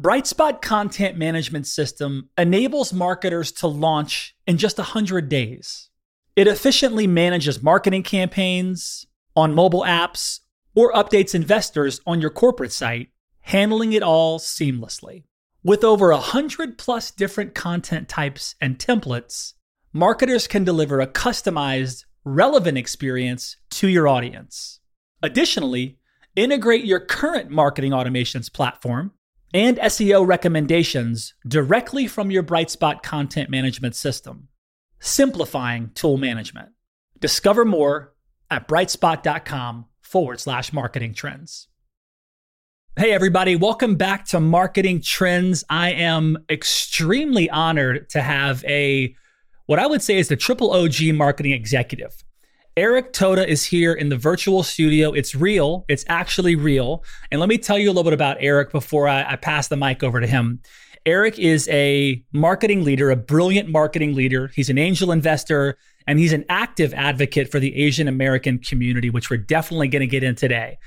Brightspot Content Management System enables marketers to launch in just 100 days. It efficiently manages marketing campaigns on mobile apps or updates investors on your corporate site, handling it all seamlessly. With over 100 plus different content types and templates, marketers can deliver a customized, relevant experience to your audience. Additionally, integrate your current marketing automations platform and SEO recommendations directly from your Brightspot content management system, simplifying tool management. Discover more at brightspot.com forward slash marketing trends. Hey, everybody, welcome back to Marketing Trends. I am extremely honored to have a what I would say is the triple OG marketing executive Eric Toda is here in the virtual studio. It's real. It's actually real. And let me tell you a little bit about Eric before I, I, pass the mic over to him. Eric is a marketing leader, a brilliant marketing leader. He's an angel investor and he's an active advocate for the Asian American community, which we're definitely going to get in today.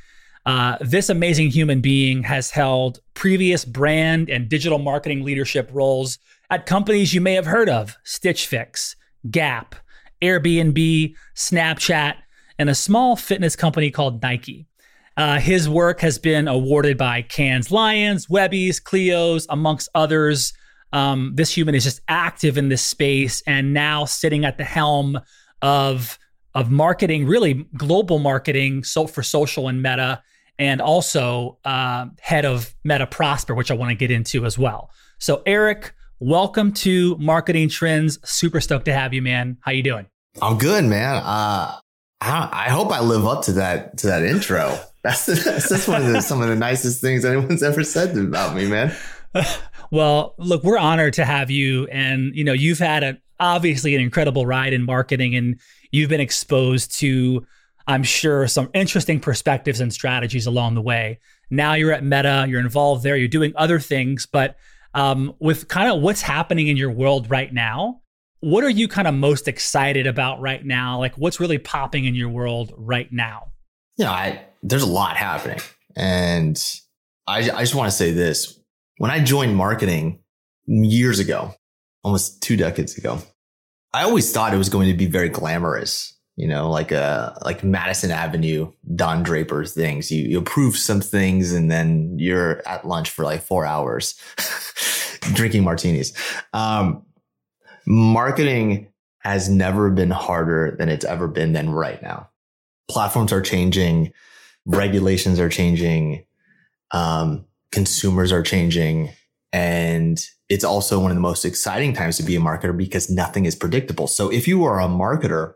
Uh, this amazing human being has held previous brand and digital marketing leadership roles at companies you may have heard of Stitch Fix, Gap, Airbnb, Snapchat, and a small fitness company called Nike. Uh, his work has been awarded by Cannes Lions, Webbies, Clio's, amongst others. Um, this human is just active in this space and now sitting at the helm of of marketing, really global marketing, so for social and Meta, and also uh, head of Meta Prosper, which I want to get into as well. So, Eric, welcome to Marketing Trends. Super stoked to have you, man. How you doing? I'm good, man. Uh, I, I, hope I live up to that to that intro. That's the, that's one of the, some of the nicest things anyone's ever said about me, man. well, look, we're honored to have you, and you know you've had a obviously an incredible ride in marketing, and you've been exposed to, I'm sure, some interesting perspectives and strategies along the way. Now you're at Meta, you're involved there, you're doing other things, but um, with kind of what's happening in your world right now, what are you kind of most excited about right now? Like what's really popping in your world right now? Yeah, I, there's a lot happening. And I, I just want to say this. When I joined marketing years ago, almost two decades ago, I always thought it was going to be very glamorous, you know, like a, like Madison Avenue, Don Draper things. You, you approve some things and then you're at lunch for like four hours drinking martinis. Um, marketing has never been harder than it's ever been than right now. Platforms are changing, regulations are changing, um, consumers are changing, and it's also one of the most exciting times to be a marketer because nothing is predictable. So if you are a marketer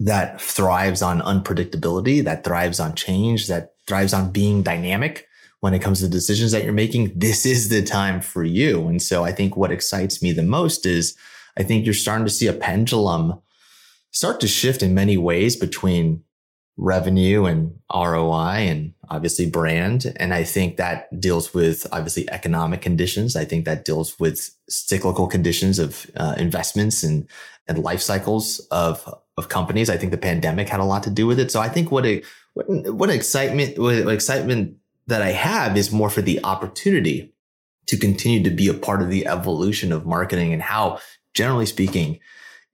that thrives on unpredictability, that thrives on change, that thrives on being dynamic when it comes to decisions that you're making, this is the time for you. And so I think what excites me the most is I think you're starting to see a pendulum start to shift in many ways between revenue and ROI and obviously brand. And I think that deals with obviously economic conditions. I think that deals with cyclical conditions of uh, investments and, and life cycles of, of companies. I think the pandemic had a lot to do with it. So I think what a, what, what excitement, what excitement that I have is more for the opportunity to continue to be a part of the evolution of marketing and how generally speaking,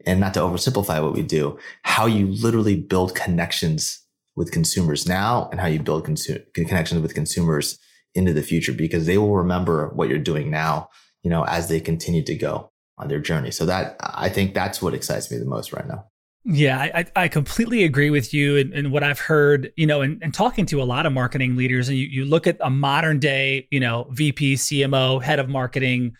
and not to oversimplify what we do, how you literally build connections with consumers now and how you build consu- connections with consumers into the future because they will remember what you're doing now, you know, as they continue to go on their journey. So that I think that's what excites me the most right now. Yeah, I, I completely agree with you and, and what I've heard, you know, and, and talking to a lot of marketing leaders, and you, you look at a modern day, you know, VP, CMO, head of marketing,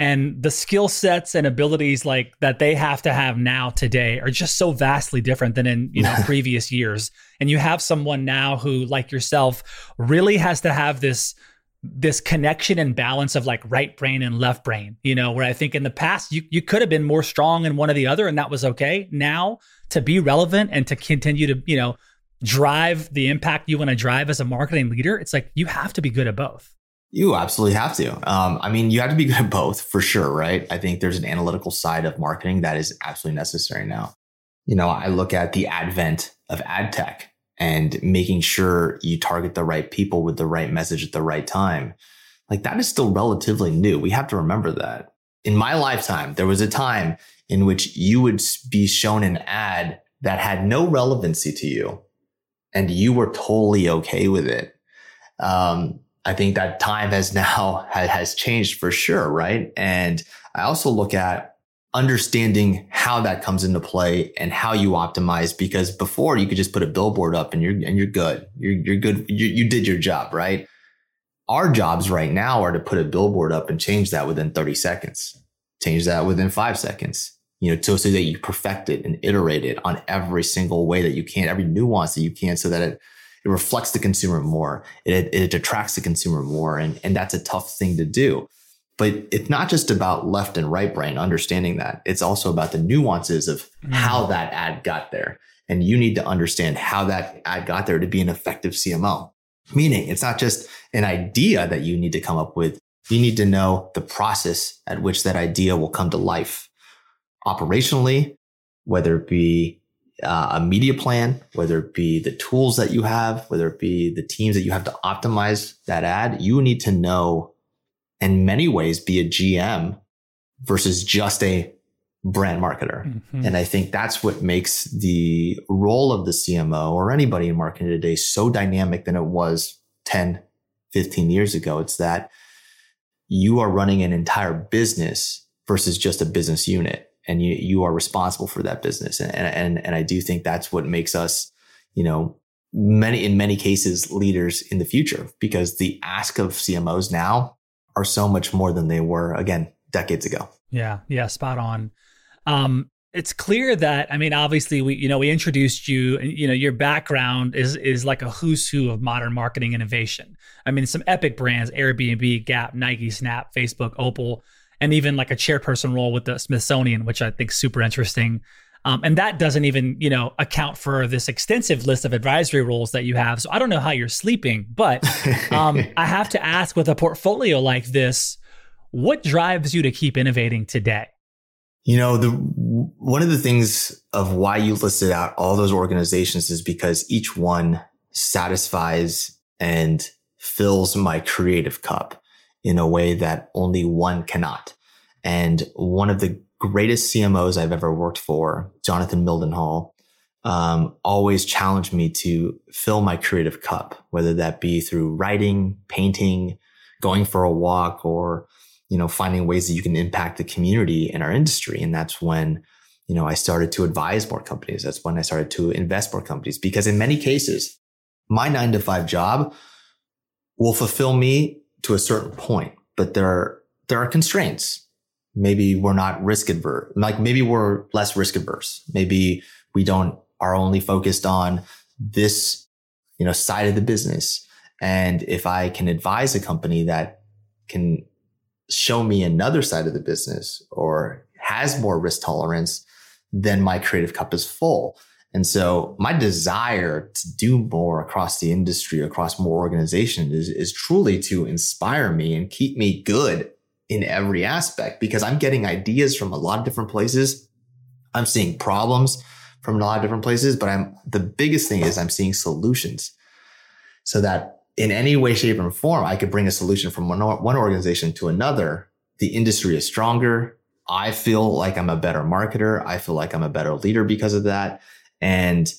and the skill sets and abilities like that they have to have now today are just so vastly different than in you know previous years and you have someone now who like yourself really has to have this this connection and balance of like right brain and left brain, you know, where I think in the past you you could have been more strong in one or the other and that was okay. Now to be relevant and to continue to, you know, drive the impact you want to drive as a marketing leader, it's like you have to be good at both. You absolutely have to. Um, I mean, you have to be good at both for sure, right? I think there's an analytical side of marketing that is absolutely necessary now. You know, I look at the advent of ad tech and making sure you target the right people with the right message at the right time. Like that is still relatively new. We have to remember that. In my lifetime, there was a time in which you would be shown an ad that had no relevancy to you and you were totally okay with it. Um, I think that time has now has changed for sure, right? And I also look at understanding how that comes into play and how you optimize because before you could just put a billboard up and you're and you're good. You're you're good. You, you did your job, right? Our jobs right now are to put a billboard up and change that within 30 seconds. Change that within 5 seconds. You know, so, so that you perfect it and iterate it on every single way that you can, every nuance that you can so that it it reflects the consumer more. It, it attracts the consumer more. And, and that's a tough thing to do. But it's not just about left and right brain understanding that. It's also about the nuances of mm. how that ad got there. And you need to understand how that ad got there to be an effective CMO. Meaning it's not just an idea that you need to come up with. You need to know the process at which that idea will come to life operationally, whether it be uh, a media plan, whether it be the tools that you have, whether it be the teams that you have to optimize that ad, you need to know in many ways be a GM versus just a brand marketer. Mm-hmm. And I think that's what makes the role of the CMO or anybody in marketing today so dynamic than it was 10, 15 years ago. It's that you are running an entire business versus just a business unit and you you are responsible for that business. And and and I do think that's what makes us, you know, many in many cases leaders in the future because the ask of CMOs now are so much more than they were again decades ago. Yeah, yeah, spot on. Um, it's clear that I mean, obviously, we you know we introduced you, and you know your background is is like a who's who of modern marketing innovation. I mean, some epic brands: Airbnb, Gap, Nike, Snap, Facebook, Opal and even like a chairperson role with the Smithsonian, which I think super interesting. Um, and that doesn't even, you know, account for this extensive list of advisory roles that you have. So I don't know how you're sleeping, but um, I have to ask with a portfolio like this, what drives you to keep innovating today? You know, the one of the things of why you listed out all those organizations is because each one satisfies and fills my creative cup in a way that only one cannot. And one of the greatest CMOs I've ever worked for, Jonathan Mildenhall, um, always challenged me to fill my creative cup, whether that be through writing, painting, going for a walk, or you know, finding ways that you can impact the community in our industry. And that's when, you know, I started to advise more companies. That's when I started to invest more companies because in many cases, my nine to five job will fulfill me to a certain point, but there are, there are constraints. Maybe we're not risk adverse. Like maybe we're less risk adverse. Maybe we don't are only focused on this, you know, side of the business. And if I can advise a company that can show me another side of the business or has more risk tolerance, then my creative cup is full. And so my desire to do more across the industry, across more organizations is, is truly to inspire me and keep me good in every aspect because I'm getting ideas from a lot of different places. I'm seeing problems from a lot of different places, but I'm the biggest thing is I'm seeing solutions so that in any way, shape, or form, I could bring a solution from one, one organization to another. The industry is stronger. I feel like I'm a better marketer. I feel like I'm a better leader because of that. And,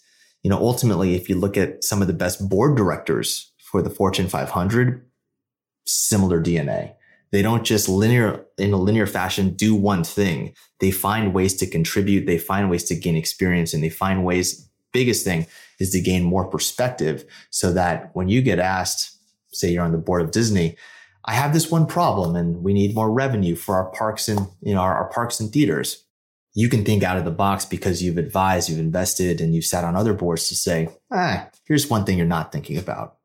you know, ultimately, if you look at some of the best board directors for the Fortune 500, similar DNA. They don't just linear, in a linear fashion, do one thing. They find ways to contribute. They find ways to gain experience and they find ways, biggest thing is to gain more perspective so that when you get asked, say you're on the board of Disney, I have this one problem and we need more revenue for our parks and, you know, our, our parks and theaters you can think out of the box because you've advised, you've invested, and you've sat on other boards to say, ah, here's one thing you're not thinking about.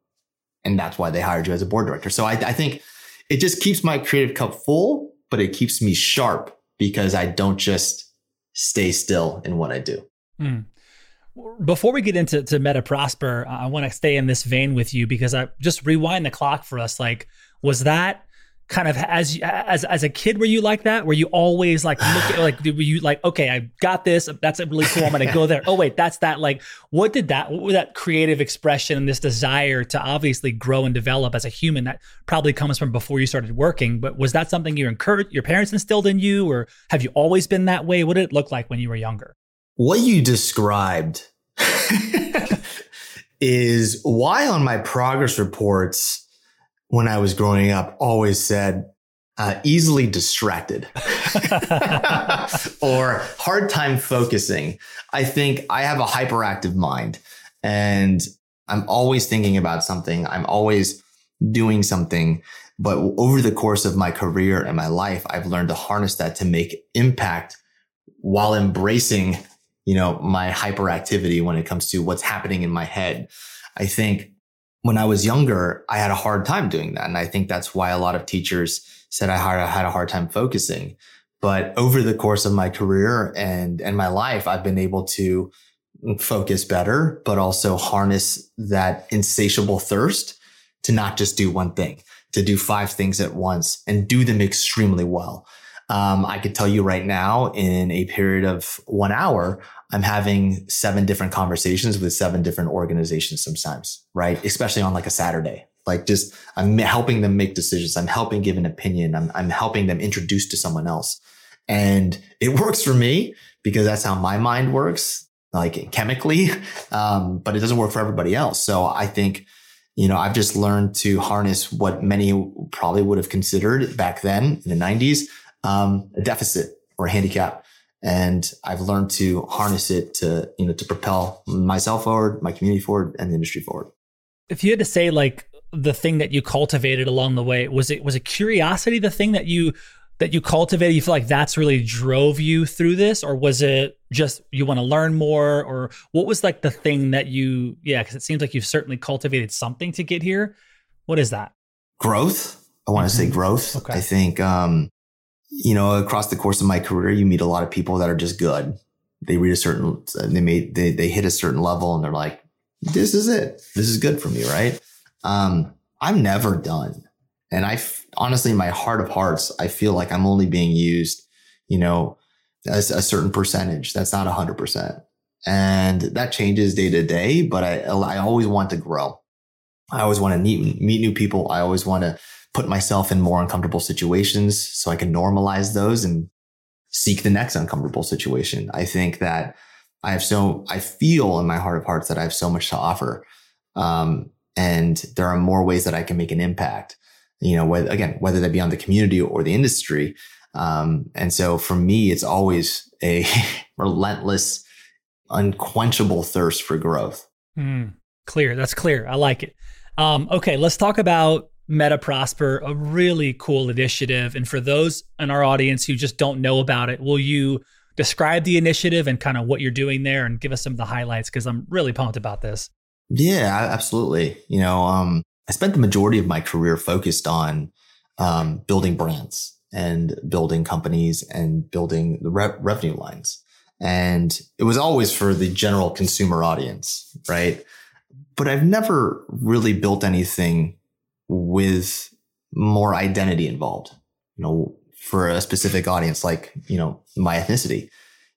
And that's why they hired you as a board director. So I, I think it just keeps my creative cup full, but it keeps me sharp because I don't just stay still in what I do. Mm. Before we get into to Meta Prosper, I want to stay in this vein with you because I just rewind the clock for us. Like, was that kind of as as as a kid were you like that? Were you always like look at, like were you like okay i got this that's really cool i'm gonna go there. Oh wait that's that like what did that what was that creative expression and this desire to obviously grow and develop as a human that probably comes from before you started working but was that something you encouraged your parents instilled in you or have you always been that way? What did it look like when you were younger? What you described is why on my progress reports when I was growing up always said, uh, easily distracted or hard time focusing. I think I have a hyperactive mind and I'm always thinking about something. I'm always doing something. But over the course of my career and my life, I've learned to harness that to make impact while embracing, you know, my hyperactivity when it comes to what's happening in my head. I think when I was younger, I had a hard time doing that. And I think that's why a lot of teachers said I had a hard time focusing. But over the course of my career and, and my life, I've been able to focus better, but also harness that insatiable thirst to not just do one thing, to do five things at once and do them extremely well. Um, I could tell you right now in a period of one hour, I'm having seven different conversations with seven different organizations sometimes, right? Especially on like a Saturday. Like just I'm helping them make decisions. I'm helping give an opinion. I'm, I'm helping them introduce to someone else. And it works for me because that's how my mind works, like chemically. Um, but it doesn't work for everybody else. So I think, you know, I've just learned to harness what many probably would have considered back then in the 90s um, a deficit or a handicap. And I've learned to harness it to, you know, to propel myself forward, my community forward, and the industry forward. If you had to say like the thing that you cultivated along the way, was it was it curiosity the thing that you that you cultivated? You feel like that's really drove you through this, or was it just you want to learn more, or what was like the thing that you yeah? Because it seems like you've certainly cultivated something to get here. What is that? Growth. I want to mm-hmm. say growth. Okay. I think um, you know, across the course of my career, you meet a lot of people that are just good. They read a certain, they made, they, they hit a certain level and they're like, this is it. This is good for me. Right. Um, I'm never done. And I honestly, in my heart of hearts, I feel like I'm only being used, you know, as a certain percentage. That's not a hundred percent. And that changes day to day, but I, I always want to grow. I always want to meet, meet new people. I always want to put myself in more uncomfortable situations so I can normalize those and seek the next uncomfortable situation. I think that I have so, I feel in my heart of hearts that I have so much to offer. Um, and there are more ways that I can make an impact, you know, again, whether that be on the community or the industry. Um, and so for me, it's always a relentless, unquenchable thirst for growth. Mm, clear. That's clear. I like it. Um, okay, let's talk about Meta Prosper, a really cool initiative. And for those in our audience who just don't know about it, will you describe the initiative and kind of what you're doing there and give us some of the highlights? Because I'm really pumped about this. Yeah, absolutely. You know, um, I spent the majority of my career focused on um, building brands and building companies and building the re- revenue lines. And it was always for the general consumer audience, right? But I've never really built anything with more identity involved, you know, for a specific audience, like, you know, my ethnicity,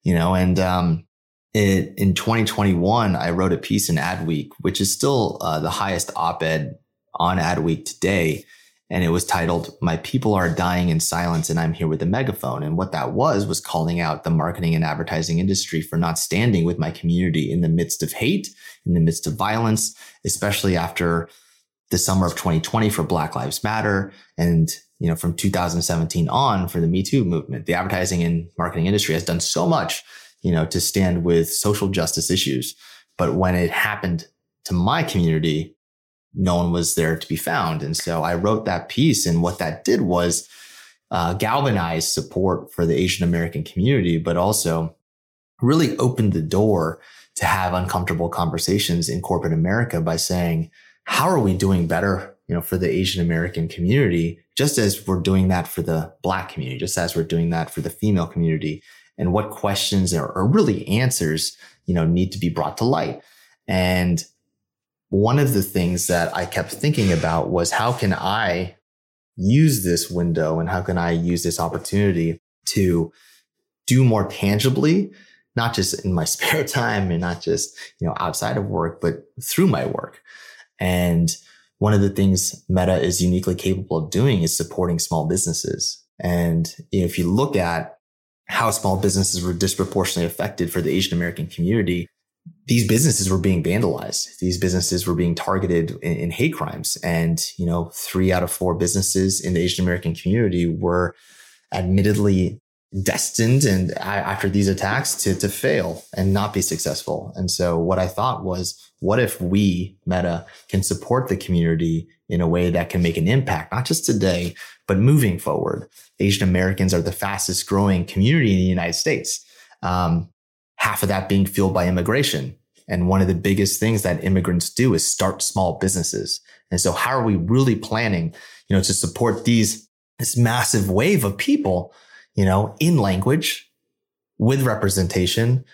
you know, and, um, it, in 2021, I wrote a piece in Adweek, which is still uh, the highest op-ed on Adweek today. And it was titled, My People Are Dying in Silence and I'm Here with a Megaphone. And what that was, was calling out the marketing and advertising industry for not standing with my community in the midst of hate, in the midst of violence, especially after the summer of 2020 for Black Lives Matter and you know from 2017 on for the Me Too movement. The advertising and marketing industry has done so much, you know, to stand with social justice issues, but when it happened to my community, no one was there to be found. And so I wrote that piece and what that did was uh, galvanize support for the Asian American community, but also really opened the door to have uncomfortable conversations in corporate America by saying, how are we doing better, you know, for the Asian American community, just as we're doing that for the black community, just as we're doing that for the female community and what questions or, are really answers, you know, need to be brought to light. And one of the things that I kept thinking about was how can I use this window and how can I use this opportunity to do more tangibly, not just in my spare time and not just, you know, outside of work, but through my work. And one of the things Meta is uniquely capable of doing is supporting small businesses. And if you look at how small businesses were disproportionately affected for the Asian American community, these businesses were being vandalized. These businesses were being targeted in, in, hate crimes. And, you know, three out of four businesses in the Asian American community were admittedly destined and after these attacks to, to fail and not be successful. And so what I thought was, what if we, Meta, can support the community in a way that can make an impact, not just today, but moving forward? Asian Americans are the fastest growing community in the United States. Um, half of that being fueled by immigration. And one of the biggest things that immigrants do is start small businesses. And so how are we really planning, you know, to support these, this massive wave of people you know, in language with representation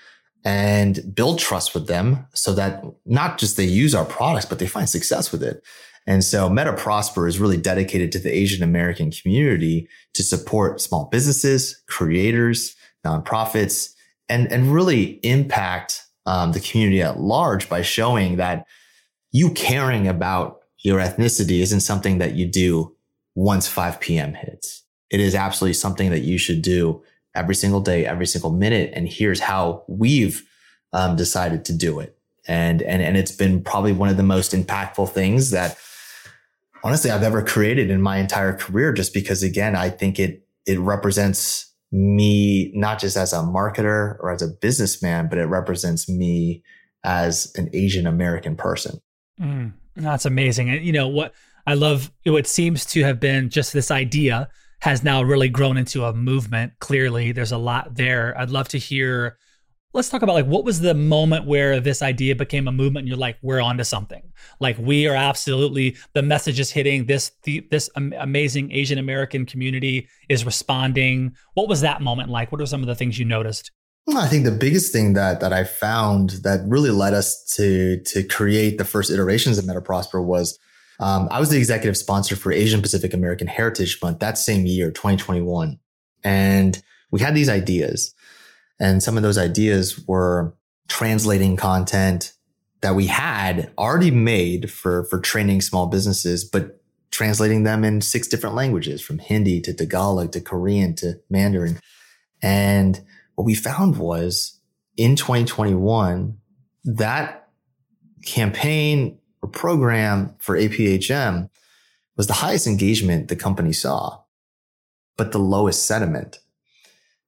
and build trust with them so that not just they use our products, but they find success with it. And so Meta Prosper is really dedicated to the Asian American community to support small businesses, creators, nonprofits, and, and really impact um, the community at large by showing that you caring about your ethnicity isn't something that you do once 5 p.m. hits it is absolutely something that you should do every single day, every single minute. And here's how we've um, decided to do it. And, and, and it's been probably one of the most impactful things that honestly I've ever created in my entire career, just because again, I think it, it represents me not just as a marketer or as a businessman, but it represents me as an Asian American person. Mm, that's amazing. And you know what I love what seems to have been just this idea has now really grown into a movement. Clearly, there's a lot there. I'd love to hear. Let's talk about like what was the moment where this idea became a movement and you're like, we're onto something. Like we are absolutely the message is hitting this the, this amazing Asian American community is responding. What was that moment like? What are some of the things you noticed? I think the biggest thing that that I found that really led us to to create the first iterations of MetaProsper was um, I was the executive sponsor for Asian Pacific American Heritage Month that same year, 2021. And we had these ideas. And some of those ideas were translating content that we had already made for, for training small businesses, but translating them in six different languages from Hindi to Tagalog to Korean to Mandarin. And what we found was in 2021, that campaign or program for APHM was the highest engagement the company saw, but the lowest sentiment.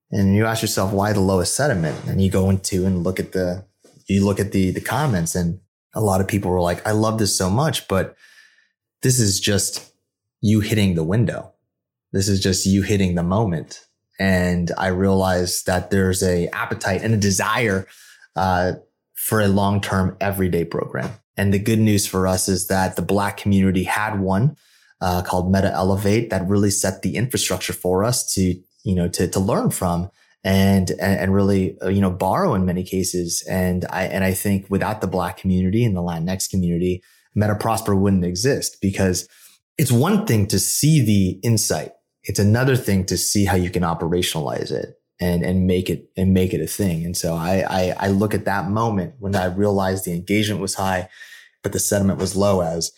And you ask yourself, why the lowest sentiment? And you go into and look at the, you look at the, the comments and a lot of people were like, I love this so much, but this is just you hitting the window. This is just you hitting the moment. And I realized that there's a appetite and a desire, uh, for a long-term everyday program. And the good news for us is that the Black community had one uh, called Meta Elevate that really set the infrastructure for us to, you know, to, to learn from and, and really, uh, you know, borrow in many cases. And I, and I think without the Black community and the Latinx community, Meta Prosper wouldn't exist because it's one thing to see the insight. It's another thing to see how you can operationalize it and and make it and make it a thing. And so I, I I, look at that moment when I realized the engagement was high, but the sentiment was low as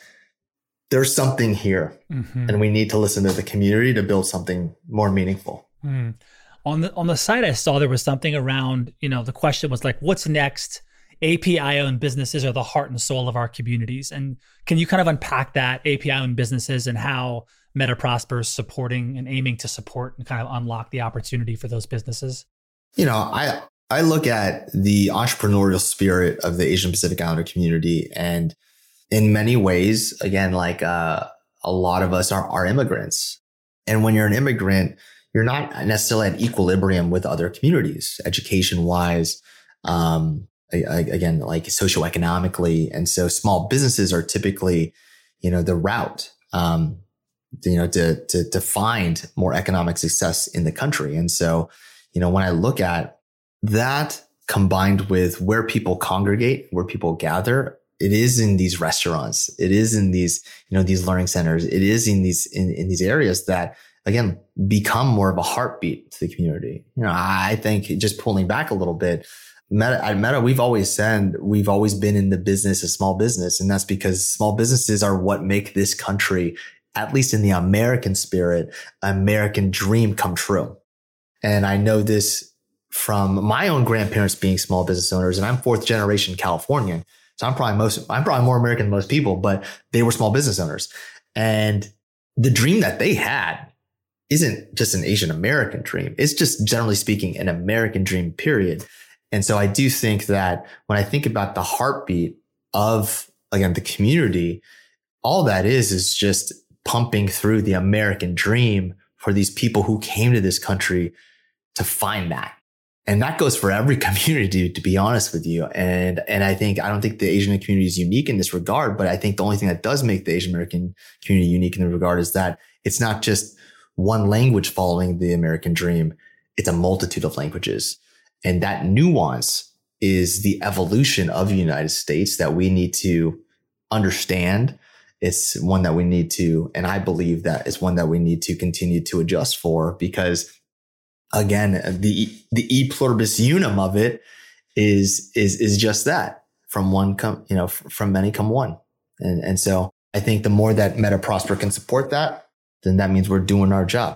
there's something here mm-hmm. and we need to listen to the community to build something more meaningful. Mm. On the on the site I saw there was something around, you know, the question was like, what's next? API owned businesses are the heart and soul of our communities. And can you kind of unpack that API owned businesses and how MetaProsper supporting and aiming to support and kind of unlock the opportunity for those businesses? You know, I I look at the entrepreneurial spirit of the Asian Pacific Islander community, and in many ways, again, like uh, a lot of us are, are immigrants, and when you're an immigrant, you're not necessarily at equilibrium with other communities, education wise, um, again, like socioeconomically. And so small businesses are typically, you know, the route, um, you know, to, to, to find more economic success in the country. And so, you know, when I look at that combined with where people congregate, where people gather, it is in these restaurants. It is in these, you know, these learning centers. It is in these, in, in these areas that again, become more of a heartbeat to the community. You know, I think just pulling back a little bit, Meta, at Meta, we've always said we've always been in the business of small business. And that's because small businesses are what make this country, at least in the American spirit, American dream come true. And I know this from my own grandparents being small business owners, and I'm fourth generation Californian. So I'm probably most, I'm probably more American than most people, but they were small business owners. And the dream that they had isn't just an Asian American dream. It's just generally speaking, an American dream, period. And so I do think that when I think about the heartbeat of, again, the community, all that is, is just pumping through the American dream for these people who came to this country to find that. And that goes for every community, to be honest with you. And, and I think, I don't think the Asian community is unique in this regard, but I think the only thing that does make the Asian American community unique in the regard is that it's not just one language following the American dream. It's a multitude of languages. And that nuance is the evolution of the United States that we need to understand. It's one that we need to, and I believe that it's one that we need to continue to adjust for because again, the, the e pluribus unum of it is, is, is just that from one come, you know, from many come one. And, and so I think the more that Meta Prosper can support that, then that means we're doing our job.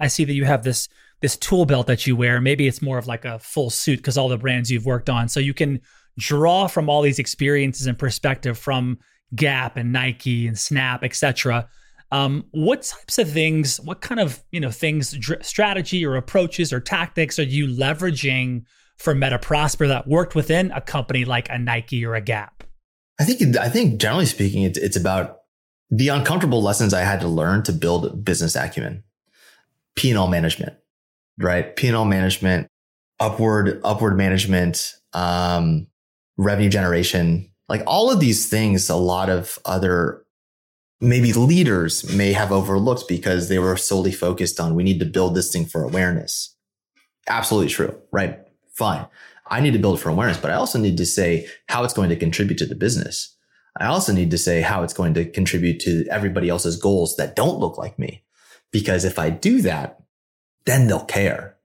I see that you have this this tool belt that you wear. Maybe it's more of like a full suit because all the brands you've worked on. So you can draw from all these experiences and perspective from Gap and Nike and Snap, etc. Um, what types of things, what kind of you know things, dr- strategy or approaches or tactics are you leveraging for Meta Prosper that worked within a company like a Nike or a Gap? I think I think generally speaking, it's, it's about the uncomfortable lessons I had to learn to build business acumen, P&L management, right? P&L management, upward, upward management, um, revenue generation, like all of these things, a lot of other maybe leaders may have overlooked because they were solely focused on we need to build this thing for awareness. Absolutely true, right? Fine. I need to build for awareness, but I also need to say how it's going to contribute to the business. I also need to say how it's going to contribute to everybody else's goals that don't look like me. Because if I do that, then they'll care.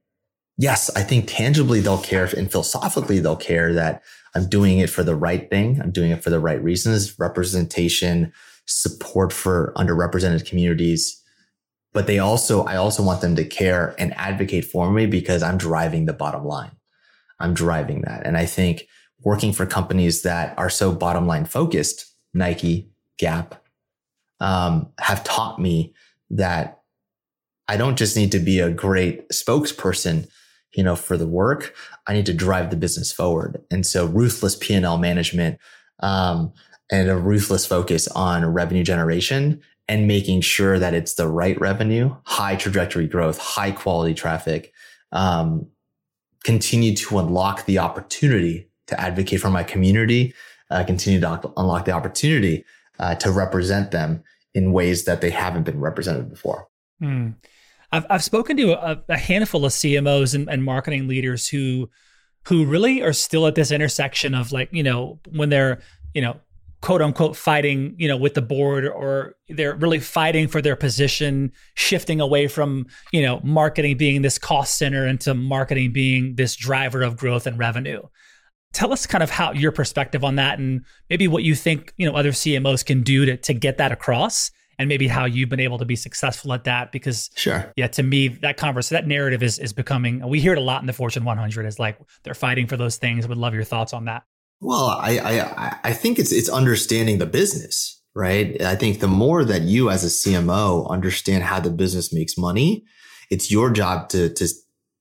Yes, I think tangibly they'll care and philosophically they'll care that I'm doing it for the right thing. I'm doing it for the right reasons, representation, support for underrepresented communities. But they also, I also want them to care and advocate for me because I'm driving the bottom line. I'm driving that. And I think working for companies that are so bottom line focused, Nike, Gap, um, have taught me that I don't just need to be a great spokesperson, you know, for the work. I need to drive the business forward. And so ruthless P&L management, um, and a ruthless focus on revenue generation and making sure that it's the right revenue, high trajectory growth, high quality traffic, um, continue to unlock the opportunity to advocate for my community, uh, continue to unlock the opportunity uh, to represent them in ways that they haven't been represented before. Hmm. I've I've spoken to a, a handful of CMOs and, and, marketing leaders who who really are still at this intersection of like you know when they're you know quote unquote fighting you know with the board or they're really fighting for their position shifting away from you know marketing being this cost center into marketing being this driver of growth and revenue. Tell us kind of how your perspective on that and maybe what you think you know other cmos can do to, to get that across and maybe how you've been able to be successful at that because sure yeah to me that converse that narrative is is becoming we hear it a lot in the fortune 100 is like they're fighting for those things would love your thoughts on that well i i i think it's it's understanding the business right i think the more that you as a cmo understand how the business makes money it's your job to to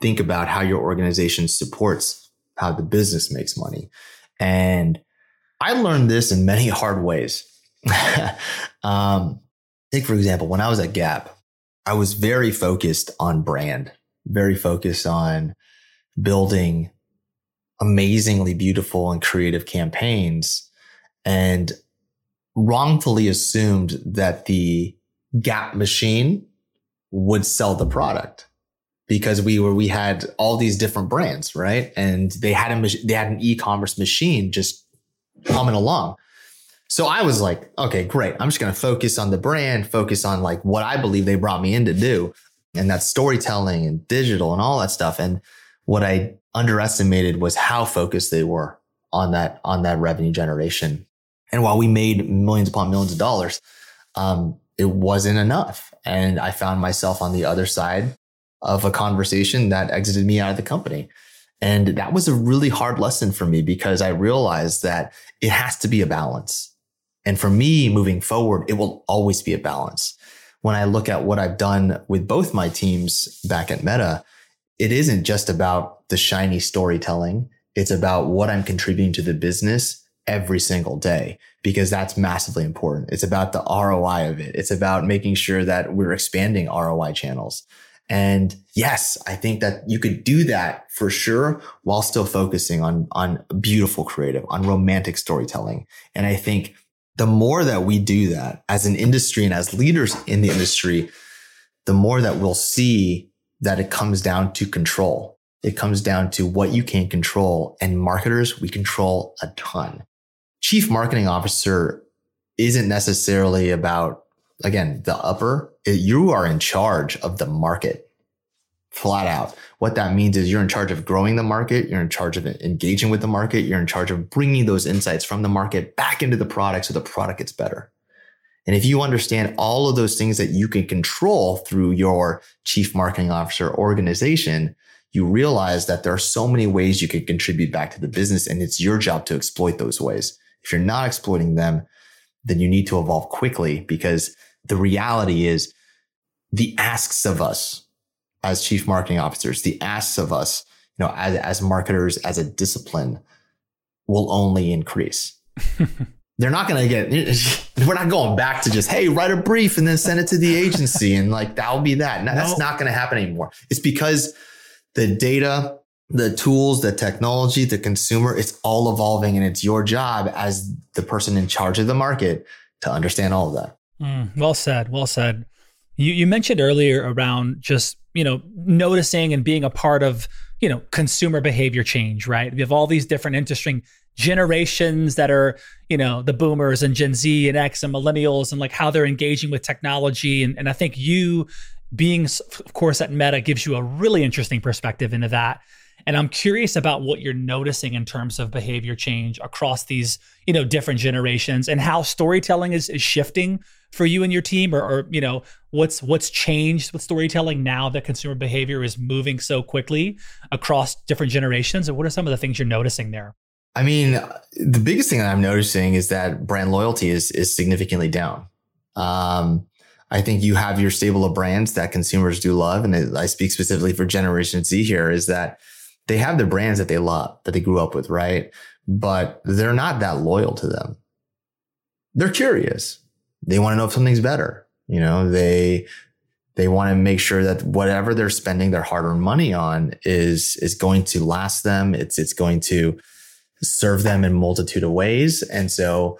think about how your organization supports how the business makes money. And I learned this in many hard ways. um, take, for example, when I was at Gap, I was very focused on brand, very focused on building amazingly beautiful and creative campaigns and wrongfully assumed that the Gap machine would sell the product because we were we had all these different brands, right? And they had a they had an e-commerce machine just humming along. So I was like, okay, great. I'm just going to focus on the brand, focus on like what I believe they brought me in to do. And that's storytelling and digital and all that stuff. And what I underestimated was how focused they were on that, on that revenue generation. And while we made millions upon millions of dollars, um, it wasn't enough. And I found myself on the other side of a conversation that exited me out of the company. And that was a really hard lesson for me because I realized that it has to be a balance. And for me moving forward, it will always be a balance. When I look at what I've done with both my teams back at Meta, it isn't just about the shiny storytelling. It's about what I'm contributing to the business every single day because that's massively important. It's about the ROI of it. It's about making sure that we're expanding ROI channels. And yes, I think that you could do that for sure while still focusing on, on beautiful creative, on romantic storytelling. And I think the more that we do that as an industry and as leaders in the industry, the more that we'll see that it comes down to control. It comes down to what you can control and marketers, we control a ton. Chief marketing officer isn't necessarily about again, the upper, you are in charge of the market flat out. What that means is you're in charge of growing the market. You're in charge of engaging with the market. You're in charge of bringing those insights from the market back into the product so the product gets better. And if you understand all of those things that you can control through your chief marketing officer organization, you realize that there are so many ways you can contribute back to the business and it's your job to exploit those ways. If you're not exploiting them, then you need to evolve quickly because the reality is the asks of us as chief marketing officers, the asks of us, you know, as, as marketers, as a discipline will only increase. They're not going to get, we're not going back to just, hey, write a brief and then send it to the agency and like that'll be that. No, that's not going to happen anymore. It's because the data, the tools, the technology, the consumer, it's all evolving and it's your job as the person in charge of the market to understand all of that. Mm, well said. Well said. You you mentioned earlier around just you know noticing and being a part of you know consumer behavior change, right? We have all these different interesting generations that are you know the boomers and Gen Z and X and millennials and like how they're engaging with technology and and I think you being of course at Meta gives you a really interesting perspective into that. And I'm curious about what you're noticing in terms of behavior change across these, you know, different generations and how storytelling is, is shifting for you and your team or, or you know what's what's changed with storytelling now that consumer behavior is moving so quickly across different generations and what are some of the things you're noticing there i mean the biggest thing that i'm noticing is that brand loyalty is is significantly down um, I think you have your stable of brands that consumers do love. And I speak specifically for Generation Z here is that they have the brands that they love, that they grew up with, right? But they're not that loyal to them. They're curious they want to know if something's better. You know, they they want to make sure that whatever they're spending their hard-earned money on is is going to last them. It's it's going to serve them in multitude of ways. And so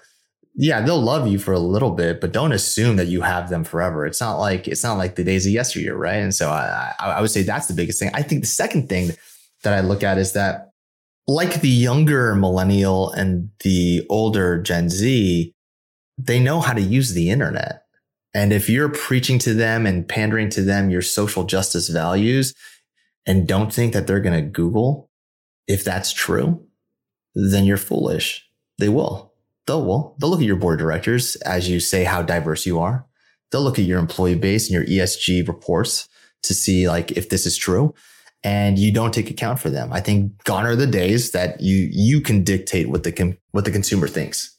yeah, they'll love you for a little bit, but don't assume that you have them forever. It's not like it's not like the days of yesteryear, right? And so I, I would say that's the biggest thing. I think the second thing that I look at is that, like the younger millennial and the older Gen Z, they know how to use the internet. And if you're preaching to them and pandering to them your social justice values and don't think that they're going to Google if that's true, then you're foolish. They will. They'll, will. They'll look at your board of directors as you say how diverse you are. They'll look at your employee base and your ESG reports to see like if this is true and you don't take account for them. I think gone are the days that you, you can dictate what the, what the consumer thinks.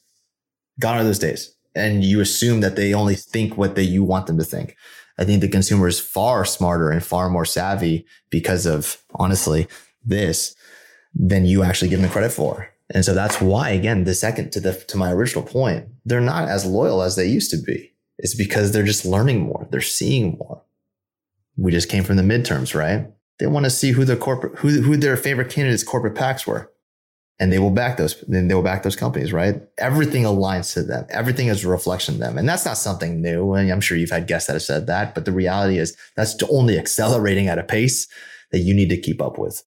Gone are those days. And you assume that they only think what they, you want them to think. I think the consumer is far smarter and far more savvy because of honestly this than you actually give them credit for. And so that's why, again, the second to the, to my original point, they're not as loyal as they used to be. It's because they're just learning more. They're seeing more. We just came from the midterms, right? They want to see who the corporate, who, who their favorite candidates corporate PACs were. And they will back those, then they will back those companies, right? Everything aligns to them. Everything is a reflection of them. And that's not something new. And I'm sure you've had guests that have said that, but the reality is that's only accelerating at a pace that you need to keep up with.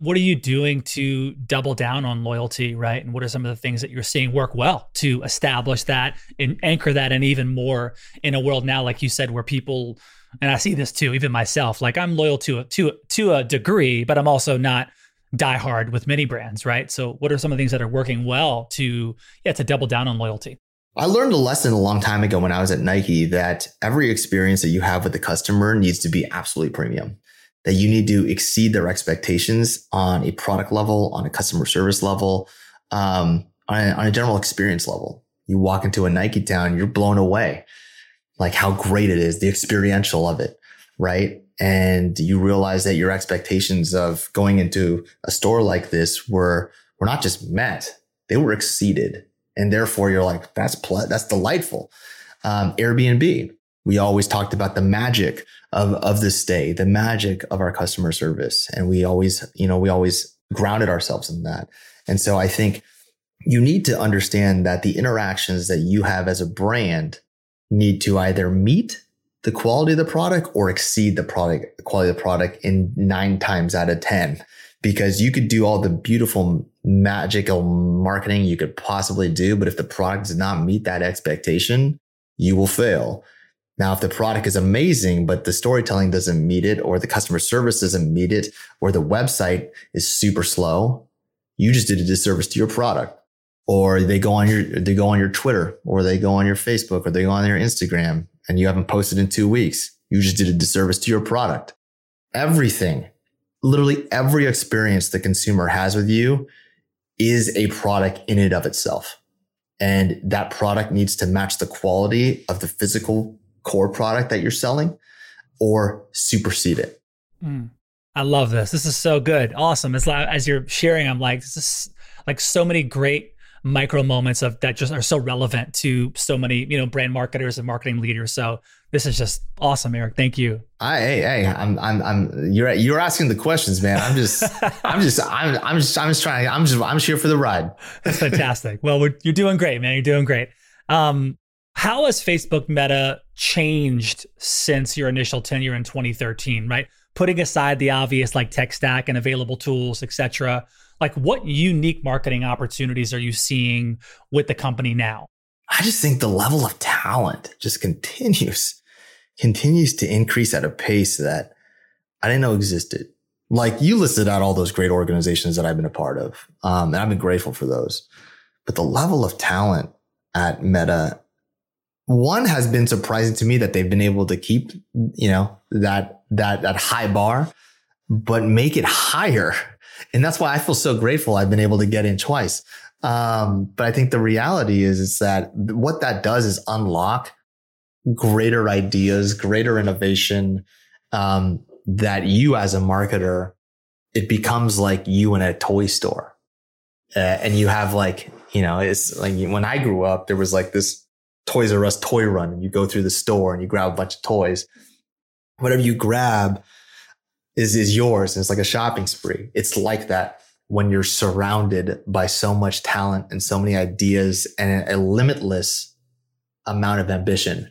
What are you doing to double down on loyalty, right? And what are some of the things that you're seeing work well to establish that and anchor that and even more in a world now, like you said, where people and I see this too, even myself. Like I'm loyal to a to to a degree, but I'm also not die hard with many brands, right? So what are some of the things that are working well to yeah, to double down on loyalty? I learned a lesson a long time ago when I was at Nike that every experience that you have with the customer needs to be absolutely premium. That you need to exceed their expectations on a product level, on a customer service level, um, on, a, on a general experience level. You walk into a Nike town, you're blown away, like how great it is, the experiential of it, right? And you realize that your expectations of going into a store like this were were not just met they were exceeded. And therefore you're like that's pl- that's delightful. Um, airbnb we always talked about the magic of of the stay the magic of our customer service. And we always you know we always grounded ourselves in that. And so i think you need to understand that the interactions that you have as a brand need to either meet the quality of the product or exceed the product the quality of the product in nine times out of 10 because you could do all the beautiful magical marketing you could possibly do. But if the product does not meet that expectation, you will fail. Now, if the product is amazing, but the storytelling doesn't meet it, or the customer service doesn't meet it, or the website is super slow, you just did a disservice to your product. Or they go on your, they go on your Twitter, or they go on your Facebook, or they go on your Instagram, and you haven't posted in two weeks. You just did a disservice to your product. Everything, literally every experience the consumer has with you is a product in and of itself. And that product needs to match the quality of the physical core product that you're selling or supersede it. Mm. I love this. This is so good. Awesome. As, as you're sharing, I'm like, this is like so many great micro moments of that just are so relevant to so many you know brand marketers and marketing leaders. So this is just awesome eric. Thank you. I, hey hey i'm i'm i'm you're you're asking the questions man. I'm just i'm just i'm i'm just i'm just trying i'm just i'm just here for the ride. That's fantastic. Well you're doing great man. You're doing great. Um how has facebook meta changed since your initial tenure in 2013 right putting aside the obvious like tech stack and available tools etc like what unique marketing opportunities are you seeing with the company now? I just think the level of talent just continues, continues to increase at a pace that I didn't know existed. Like you listed out all those great organizations that I've been a part of. Um, and I've been grateful for those. But the level of talent at Meta, one has been surprising to me that they've been able to keep, you know, that, that, that high bar, but make it higher and that's why I feel so grateful I've been able to get in twice. Um, but I think the reality is, is that what that does is unlock greater ideas, greater innovation, um, that you as a marketer, it becomes like you in a toy store. Uh, and you have like, you know, it's like when I grew up, there was like this Toys R Us toy run and you go through the store and you grab a bunch of toys. Whatever you grab, is is yours and it's like a shopping spree. It's like that when you're surrounded by so much talent and so many ideas and a limitless amount of ambition.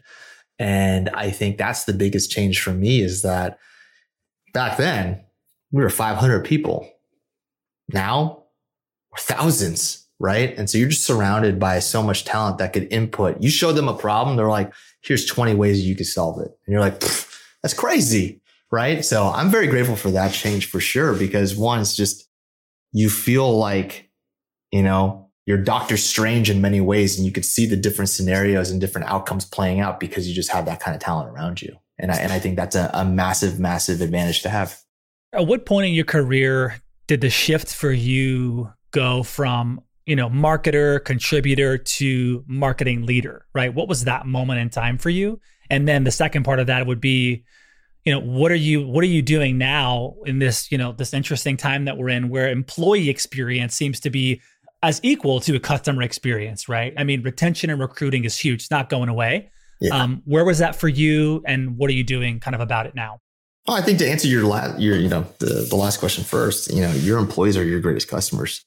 And i think that's the biggest change for me is that back then we were 500 people. Now we're thousands right and so you're just surrounded by so much talent that could input you show them a problem they're like here's 20 ways you could solve it and you're like that's crazy Right. So I'm very grateful for that change for sure, because one, it's just, you feel like, you know, you're Doctor Strange in many ways and you could see the different scenarios and different outcomes playing out because you just have that kind of talent around you. And I, and I think that's a, a massive, massive advantage to have. At what point in your career did the shift for you go from you know marketer contributor to marketing leader right? What was that moment in time for you? And then the second part of that would be you know what are you what are you doing now in this you know this interesting time that we're in where employee experience seems to be as equal to a customer experience right? I mean retention and recruiting is huge. It's not going away. Yeah. um, where was that for you and what are you doing kind of about it now? Well, I think to answer your last, your, you know, the, the last question first, you know, your employees are your greatest customers.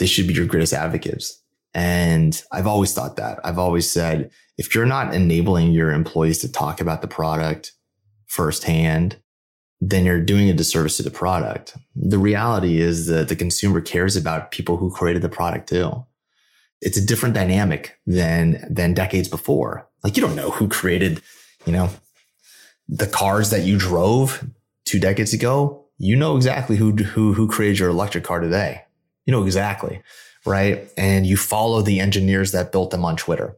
They should be your greatest advocates. And I've always thought that. I've always said, if you're not enabling your employees to talk about the product firsthand, then you're doing a disservice to the product. The reality is that the consumer cares about people who created the product too. It's a different dynamic than, than decades before. Like you don't know who created, you know, the cars that you drove two decades ago. You know exactly who, who, who created your electric car today. You know exactly. Right. And you follow the engineers that built them on Twitter.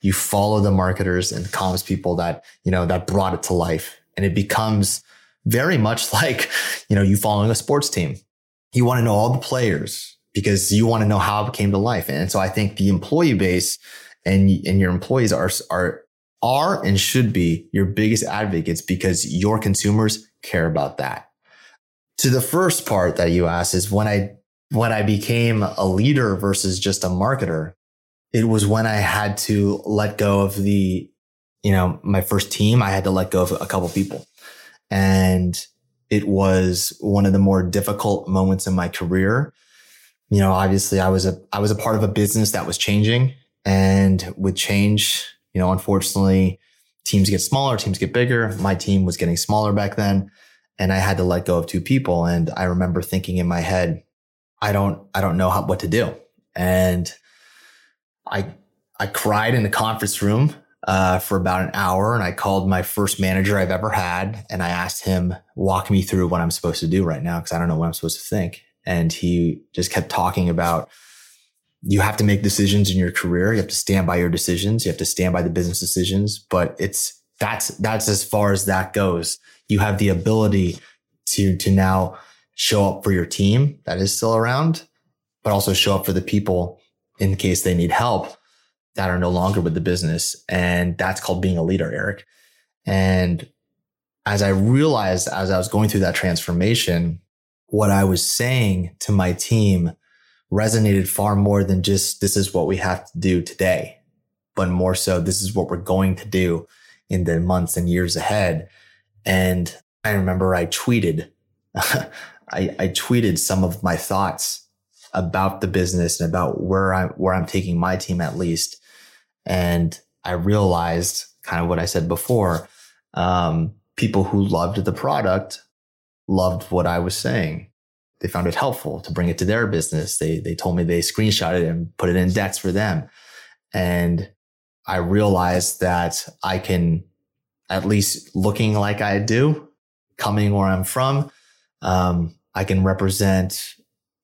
You follow the marketers and comms people that, you know, that brought it to life. And it becomes very much like, you know, you following a sports team. You want to know all the players because you want to know how it came to life. And so I think the employee base and, and your employees are, are, are and should be your biggest advocates because your consumers care about that. To the first part that you asked is when I, when I became a leader versus just a marketer, it was when I had to let go of the, you know, my first team. I had to let go of a couple people and it was one of the more difficult moments in my career. You know, obviously I was a, I was a part of a business that was changing and with change, you know, unfortunately teams get smaller, teams get bigger. My team was getting smaller back then and I had to let go of two people. And I remember thinking in my head, I don't, I don't know how, what to do. And I, I cried in the conference room uh, for about an hour and I called my first manager I've ever had and I asked him, walk me through what I'm supposed to do right now because I don't know what I'm supposed to think. And he just kept talking about you have to make decisions in your career. You have to stand by your decisions. You have to stand by the business decisions, but it's that's that's as far as that goes. You have the ability to to now show up for your team that is still around, but also show up for the people in case they need help that are no longer with the business. And that's called being a leader, Eric. And as I realized as I was going through that transformation, what I was saying to my team resonated far more than just this is what we have to do today, but more so this is what we're going to do in the months and years ahead. And I remember I tweeted, I, I tweeted some of my thoughts about the business and about where I where I'm taking my team at least. And I realized kind of what I said before. Um, people who loved the product loved what I was saying. They found it helpful to bring it to their business. They, they told me they screenshot it and put it in decks for them. And I realized that I can, at least looking like I do, coming where I'm from, um, I can represent,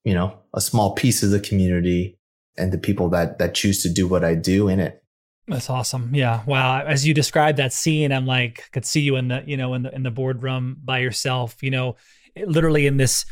you know, a small piece of the community and the people that, that choose to do what I do in it. That's awesome. Yeah. Wow. As you described that scene, I'm like, could see you in the, you know, in the in the boardroom by yourself. You know, literally in this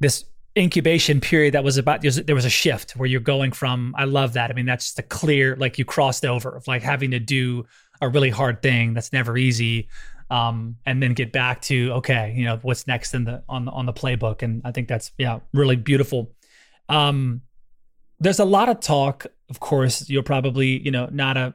this incubation period that was about there was a shift where you're going from. I love that. I mean, that's the clear like you crossed over of like having to do a really hard thing that's never easy, um, and then get back to okay, you know, what's next in the on the on the playbook. And I think that's yeah, really beautiful. Um, there's a lot of talk of course you're probably you know not a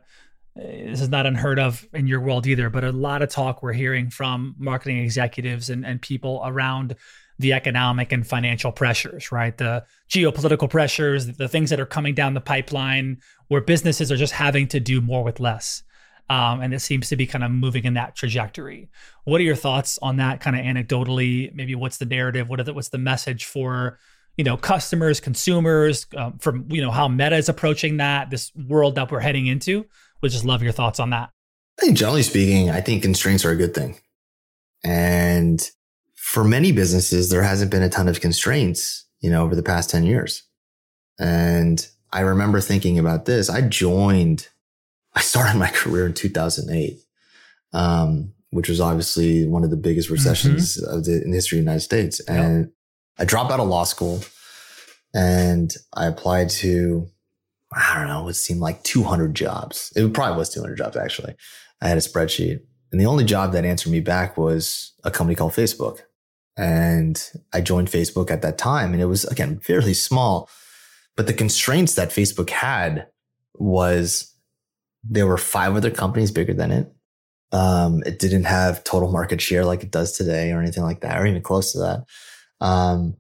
this is not unheard of in your world either but a lot of talk we're hearing from marketing executives and, and people around the economic and financial pressures right the geopolitical pressures the things that are coming down the pipeline where businesses are just having to do more with less um, and it seems to be kind of moving in that trajectory. What are your thoughts on that? Kind of anecdotally, maybe what's the narrative? What the, what's the message for you know customers consumers um, from you know how meta is approaching that this world that we're heading into would just love your thoughts on that i think generally speaking i think constraints are a good thing and for many businesses there hasn't been a ton of constraints you know over the past 10 years and i remember thinking about this i joined i started my career in 2008 um, which was obviously one of the biggest recessions mm-hmm. of the in the history of the united states and I dropped out of law school and I applied to, I don't know, it seemed like 200 jobs. It probably was 200 jobs actually. I had a spreadsheet and the only job that answered me back was a company called Facebook. And I joined Facebook at that time and it was again, fairly small, but the constraints that Facebook had was there were five other companies bigger than it. Um, it didn't have total market share like it does today or anything like that, or even close to that. Um,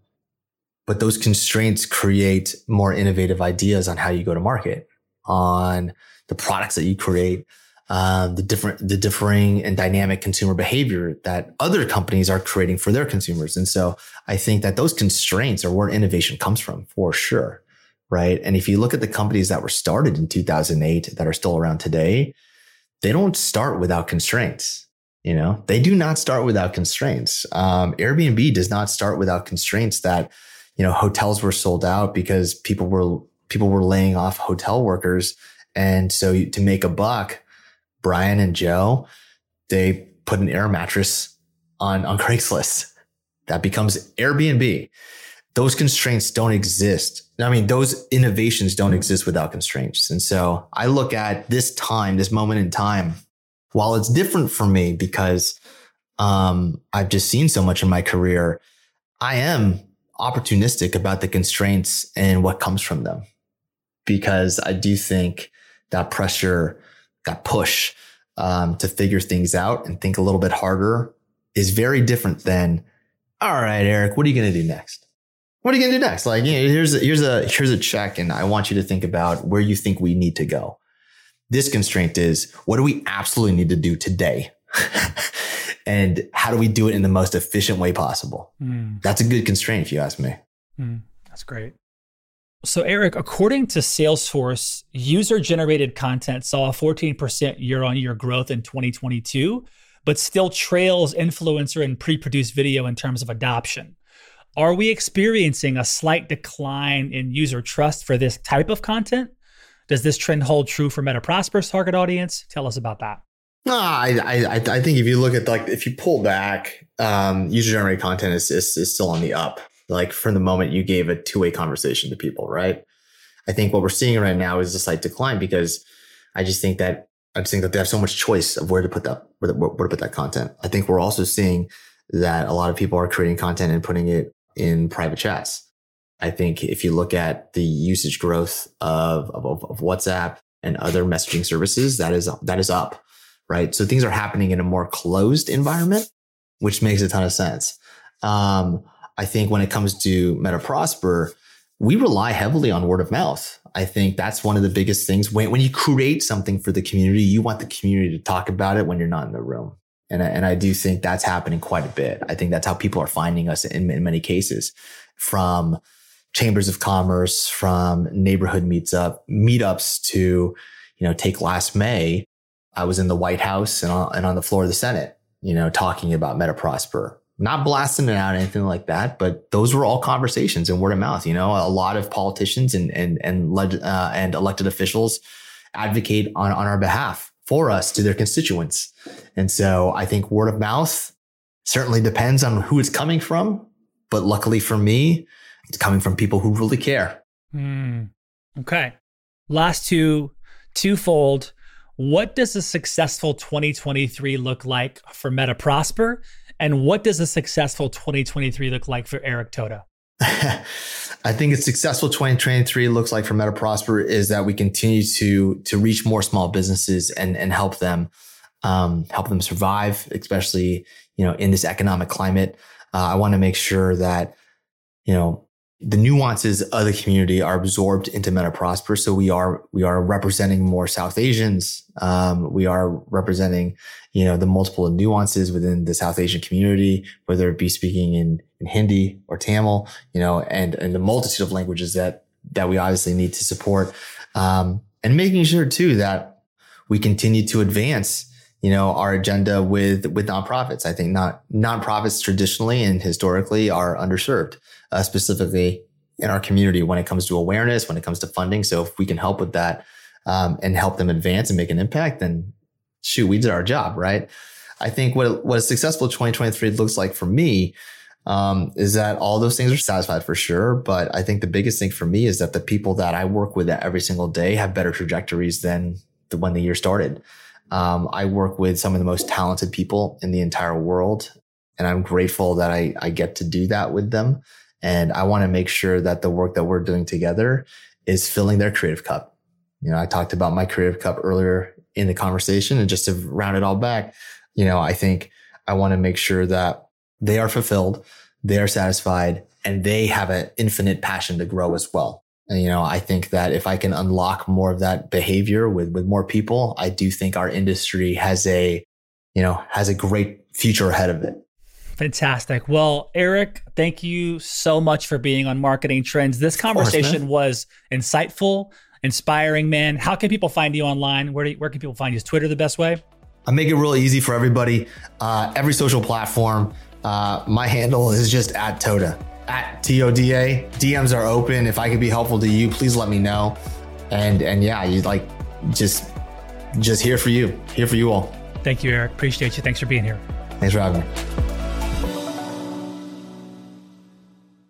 but those constraints create more innovative ideas on how you go to market, on the products that you create, um, the different, the differing and dynamic consumer behavior that other companies are creating for their consumers. And so I think that those constraints are where innovation comes from for sure. Right. And if you look at the companies that were started in 2008 that are still around today, they don't start without constraints. You know, they do not start without constraints. Um, Airbnb does not start without constraints that, you know, hotels were sold out because people were, people were laying off hotel workers. And so to make a buck, Brian and Joe, they put an air mattress on, on Craigslist. That becomes Airbnb. Those constraints don't exist. I mean, those innovations don't exist without constraints. And so I look at this time, this moment in time, while it's different for me because um, I've just seen so much in my career, I am opportunistic about the constraints and what comes from them because I do think that pressure that push um, to figure things out and think a little bit harder is very different than, all right, Eric, what are you going to do next? What are you going to do next? Like, you know, here's a, here's a, here's a check. And I want you to think about where you think we need to go. This constraint is what do we absolutely need to do today? and how do we do it in the most efficient way possible? Mm. That's a good constraint, if you ask me. Mm, that's great. So, Eric, according to Salesforce, user generated content saw a 14% year on year growth in 2022, but still trails influencer and pre produced video in terms of adoption. Are we experiencing a slight decline in user trust for this type of content? Does this trend hold true for MetaProsper's target audience? Tell us about that. No, I, I, I think if you look at like if you pull back, um, user generated content is, is, is still on the up like from the moment you gave a two way conversation to people, right? I think what we're seeing right now is a slight decline because I just think that I just think that they have so much choice of where to put that where to put that content. I think we're also seeing that a lot of people are creating content and putting it in private chats. I think if you look at the usage growth of, of, of WhatsApp and other messaging services, that is that is up, right? So things are happening in a more closed environment, which makes a ton of sense. Um, I think when it comes to Meta Prosper, we rely heavily on word of mouth. I think that's one of the biggest things. When, when you create something for the community, you want the community to talk about it when you're not in the room. And I, and I do think that's happening quite a bit. I think that's how people are finding us in, in many cases from chambers of commerce, from neighborhood meets up, meetups to, you know, take last May. I was in the White House and on, and on the floor of the Senate, you know, talking about MetaProsper not blasting it out anything like that, but those were all conversations and word of mouth. You know, a lot of politicians and and and led, uh, and elected officials advocate on on our behalf for us to their constituents, and so I think word of mouth certainly depends on who it's coming from, but luckily for me, it's coming from people who really care. Mm, okay, last two twofold. What does a successful 2023 look like for Meta Prosper? And what does a successful 2023 look like for Eric Toda? I think a successful 2023 looks like for MetaProsper is that we continue to to reach more small businesses and and help them um, help them survive, especially you know in this economic climate. Uh, I want to make sure that you know the nuances of the community are absorbed into MetaProsper. So we are we are representing more South Asians. Um, we are representing you know the multiple nuances within the South Asian community, whether it be speaking in, in Hindi or Tamil, you know, and and the multitude of languages that that we obviously need to support, um, and making sure too that we continue to advance you know, our agenda with, with nonprofits. I think not nonprofits traditionally and historically are underserved, uh, specifically in our community when it comes to awareness, when it comes to funding. So if we can help with that, um, and help them advance and make an impact, then shoot, we did our job, right? I think what, what a successful 2023 looks like for me, um, is that all those things are satisfied for sure. But I think the biggest thing for me is that the people that I work with every single day have better trajectories than the, when the year started. Um, I work with some of the most talented people in the entire world, and I'm grateful that I, I get to do that with them. And I want to make sure that the work that we're doing together is filling their creative cup. You know, I talked about my creative cup earlier in the conversation, and just to round it all back, you know, I think I want to make sure that they are fulfilled, they're satisfied, and they have an infinite passion to grow as well. And, you know, I think that if I can unlock more of that behavior with, with more people, I do think our industry has a, you know, has a great future ahead of it. Fantastic. Well, Eric, thank you so much for being on Marketing Trends. This conversation course, was insightful, inspiring, man. How can people find you online? Where, you, where can people find you? Is Twitter the best way? I make it real easy for everybody. Uh, every social platform. Uh, my handle is just at Toda, at T O D A. DMs are open. If I could be helpful to you, please let me know. And and yeah, you like just just here for you, here for you all. Thank you, Eric. Appreciate you. Thanks for being here. Thanks for having me.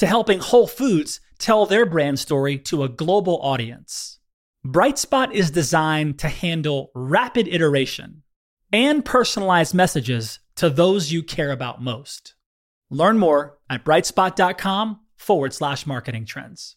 to helping Whole Foods tell their brand story to a global audience. Brightspot is designed to handle rapid iteration and personalized messages to those you care about most. Learn more at brightspot.com forward slash marketing trends.